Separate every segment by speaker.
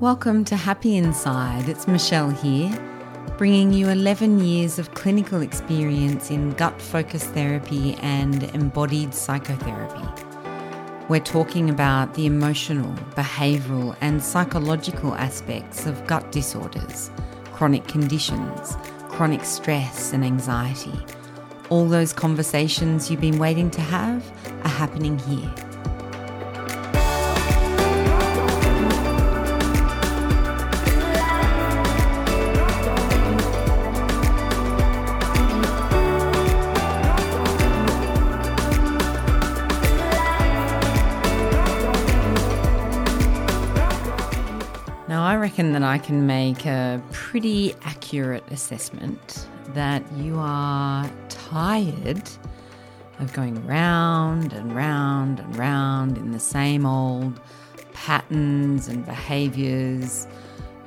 Speaker 1: Welcome to Happy Inside. It's Michelle here, bringing you 11 years of clinical experience in gut focused therapy and embodied psychotherapy. We're talking about the emotional, behavioural, and psychological aspects of gut disorders, chronic conditions, chronic stress, and anxiety. All those conversations you've been waiting to have are happening here. Reckon that I can make a pretty accurate assessment that you are tired of going round and round and round in the same old patterns and behaviors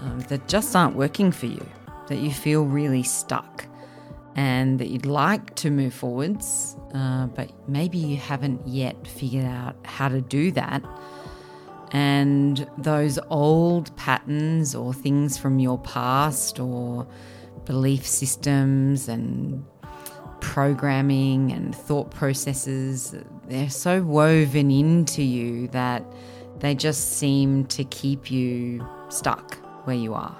Speaker 1: um, that just aren't working for you, that you feel really stuck, and that you'd like to move forwards, uh, but maybe you haven't yet figured out how to do that and those old patterns or things from your past or belief systems and programming and thought processes, they're so woven into you that they just seem to keep you stuck where you are.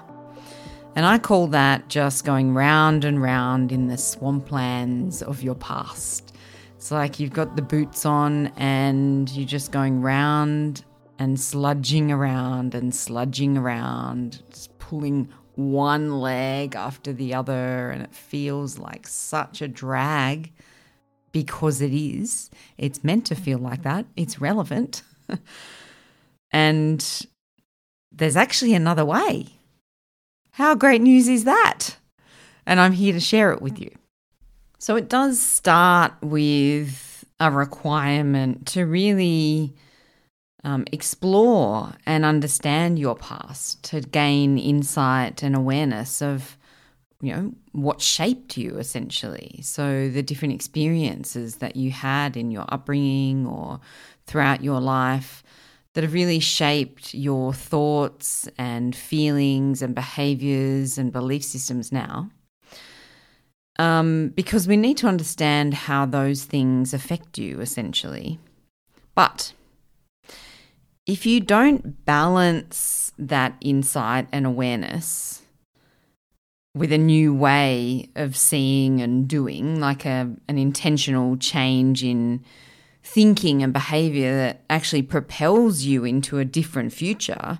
Speaker 1: And I call that just going round and round in the swamplands of your past. It's like you've got the boots on and you're just going round and sludging around and sludging around, just pulling one leg after the other, and it feels like such a drag because it is. It's meant to feel like that, it's relevant. and there's actually another way. How great news is that? And I'm here to share it with you. So it does start with a requirement to really um, explore and understand your past to gain insight and awareness of you know what shaped you essentially. So the different experiences that you had in your upbringing or throughout your life that have really shaped your thoughts and feelings and behaviors and belief systems now. Um, because we need to understand how those things affect you essentially. But if you don't balance that insight and awareness with a new way of seeing and doing, like a, an intentional change in thinking and behavior that actually propels you into a different future,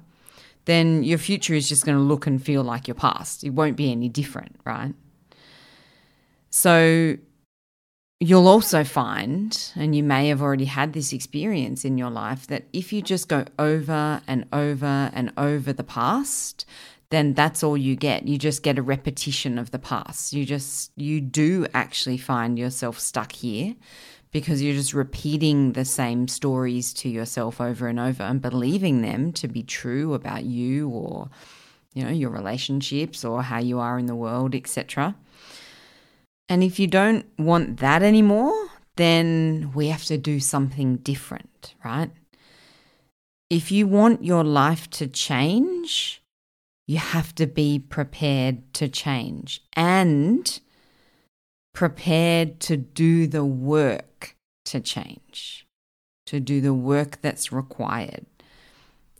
Speaker 1: then your future is just going to look and feel like your past. It won't be any different, right? So You'll also find, and you may have already had this experience in your life, that if you just go over and over and over the past, then that's all you get. You just get a repetition of the past. You just, you do actually find yourself stuck here because you're just repeating the same stories to yourself over and over and believing them to be true about you or, you know, your relationships or how you are in the world, etc. And if you don't want that anymore, then we have to do something different, right? If you want your life to change, you have to be prepared to change and prepared to do the work to change, to do the work that's required.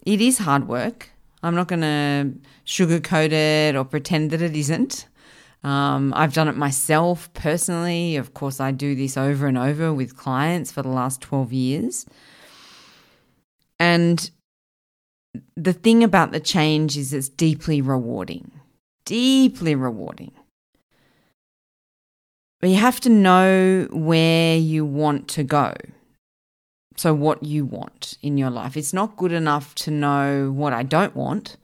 Speaker 1: It is hard work. I'm not going to sugarcoat it or pretend that it isn't. Um, I've done it myself personally. Of course, I do this over and over with clients for the last 12 years. And the thing about the change is it's deeply rewarding, deeply rewarding. But you have to know where you want to go. So, what you want in your life. It's not good enough to know what I don't want,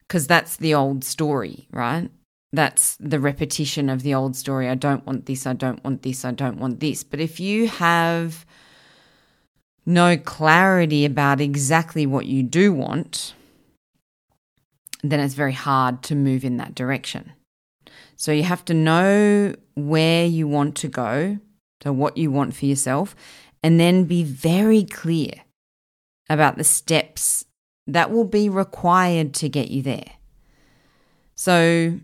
Speaker 1: because that's the old story, right? That's the repetition of the old story. I don't want this, I don't want this, I don't want this. But if you have no clarity about exactly what you do want, then it's very hard to move in that direction. So you have to know where you want to go, so what you want for yourself, and then be very clear about the steps that will be required to get you there. So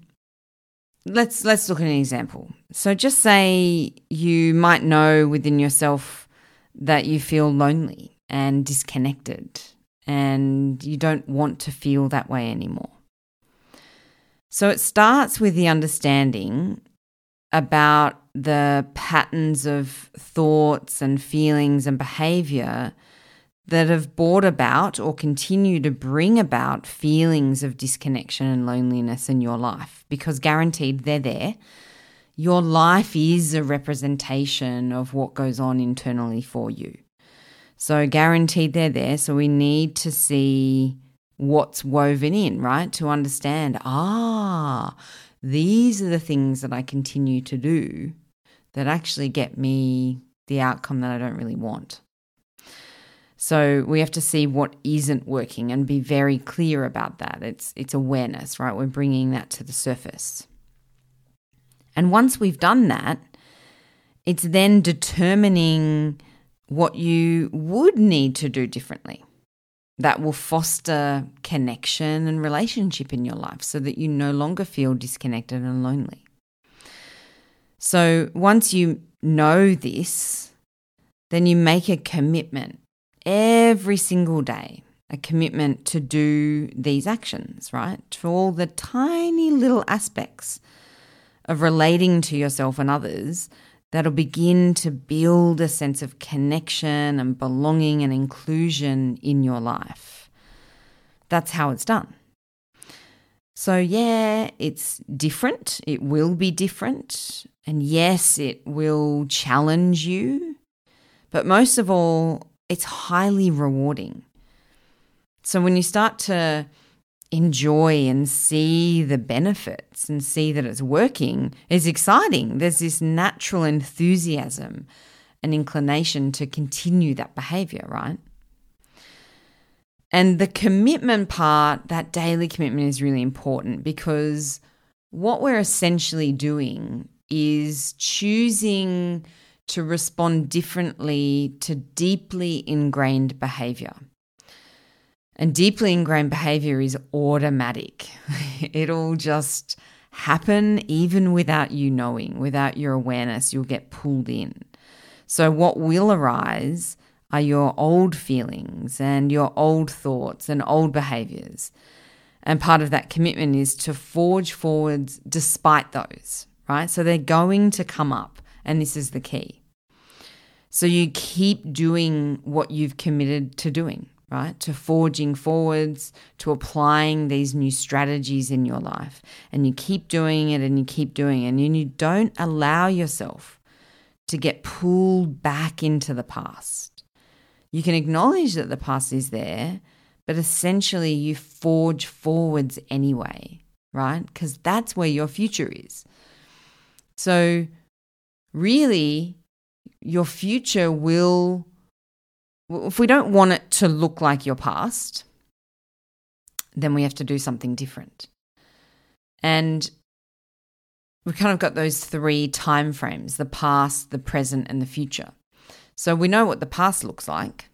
Speaker 1: let's let's look at an example. So just say you might know within yourself that you feel lonely and disconnected and you don't want to feel that way anymore. So it starts with the understanding about the patterns of thoughts and feelings and behavior that have brought about or continue to bring about feelings of disconnection and loneliness in your life because guaranteed they're there. Your life is a representation of what goes on internally for you. So, guaranteed they're there. So, we need to see what's woven in, right? To understand, ah, these are the things that I continue to do that actually get me the outcome that I don't really want. So we have to see what isn't working and be very clear about that. It's it's awareness, right? We're bringing that to the surface. And once we've done that, it's then determining what you would need to do differently that will foster connection and relationship in your life so that you no longer feel disconnected and lonely. So once you know this, then you make a commitment every single day, a commitment to do these actions, right? To all the tiny little aspects of relating to yourself and others that'll begin to build a sense of connection and belonging and inclusion in your life. That's how it's done. So, yeah, it's different. It will be different. And yes, it will challenge you. But most of all, it's highly rewarding. So, when you start to enjoy and see the benefits and see that it's working is exciting. There's this natural enthusiasm and inclination to continue that behavior, right? And the commitment part, that daily commitment is really important because what we're essentially doing is choosing to respond differently to deeply ingrained behavior. And deeply ingrained behavior is automatic. It'll just happen even without you knowing, without your awareness, you'll get pulled in. So, what will arise are your old feelings and your old thoughts and old behaviors. And part of that commitment is to forge forwards despite those, right? So, they're going to come up, and this is the key. So, you keep doing what you've committed to doing right? To forging forwards, to applying these new strategies in your life. And you keep doing it and you keep doing it. And you don't allow yourself to get pulled back into the past. You can acknowledge that the past is there, but essentially you forge forwards anyway, right? Because that's where your future is. So, really, your future will if we don't want it to look like your past, then we have to do something different. And we've kind of got those three time frames the past, the present, and the future. So we know what the past looks like.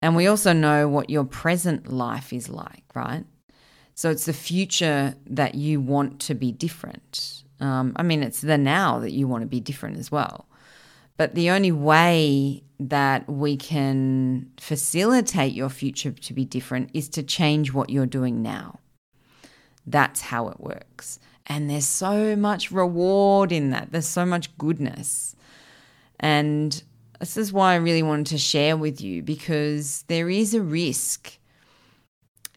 Speaker 1: And we also know what your present life is like, right? So it's the future that you want to be different. Um, I mean, it's the now that you want to be different as well. But the only way that we can facilitate your future to be different is to change what you're doing now. That's how it works. And there's so much reward in that, there's so much goodness. And this is why I really wanted to share with you because there is a risk,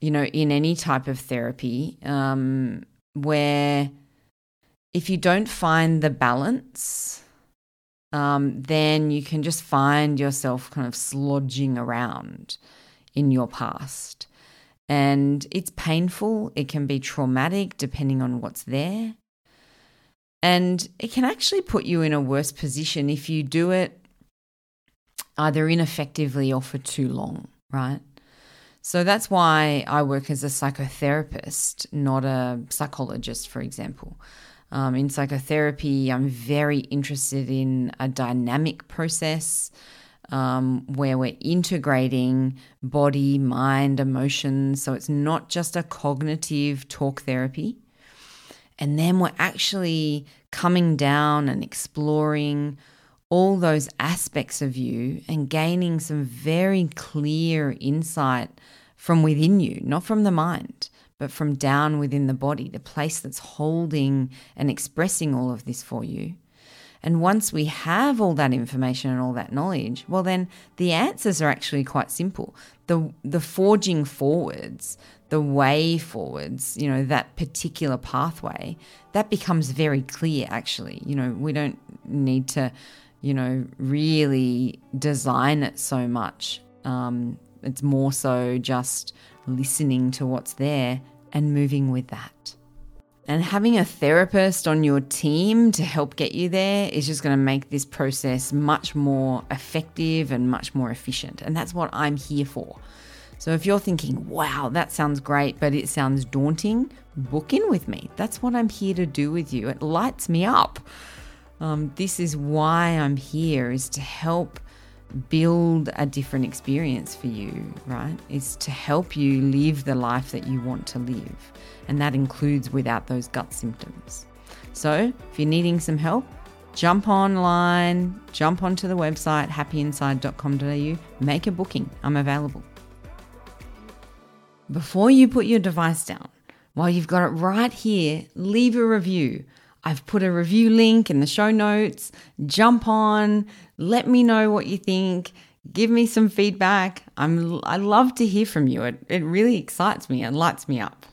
Speaker 1: you know, in any type of therapy um, where if you don't find the balance, um, then you can just find yourself kind of slodging around in your past. And it's painful, it can be traumatic depending on what's there. And it can actually put you in a worse position if you do it either ineffectively or for too long, right? So that's why I work as a psychotherapist, not a psychologist, for example. Um, in psychotherapy, I'm very interested in a dynamic process um, where we're integrating body, mind, emotions. So it's not just a cognitive talk therapy. And then we're actually coming down and exploring all those aspects of you and gaining some very clear insight from within you, not from the mind, but from down within the body, the place that's holding and expressing all of this for you. And once we have all that information and all that knowledge, well, then the answers are actually quite simple. The, the forging forwards, the way forwards, you know, that particular pathway, that becomes very clear actually. You know, we don't need to, you know, really design it so much. Um, it's more so just listening to what's there and moving with that. And having a therapist on your team to help get you there is just going to make this process much more effective and much more efficient. And that's what I'm here for. So if you're thinking, wow, that sounds great, but it sounds daunting, book in with me. That's what I'm here to do with you. It lights me up. Um, this is why I'm here, is to help build a different experience for you, right? Is to help you live the life that you want to live. And that includes without those gut symptoms. So, if you're needing some help, jump online, jump onto the website happyinside.com.au, make a booking. I'm available. Before you put your device down, while you've got it right here, leave a review. I've put a review link in the show notes. Jump on, let me know what you think. Give me some feedback. I'm I love to hear from you. It it really excites me and lights me up.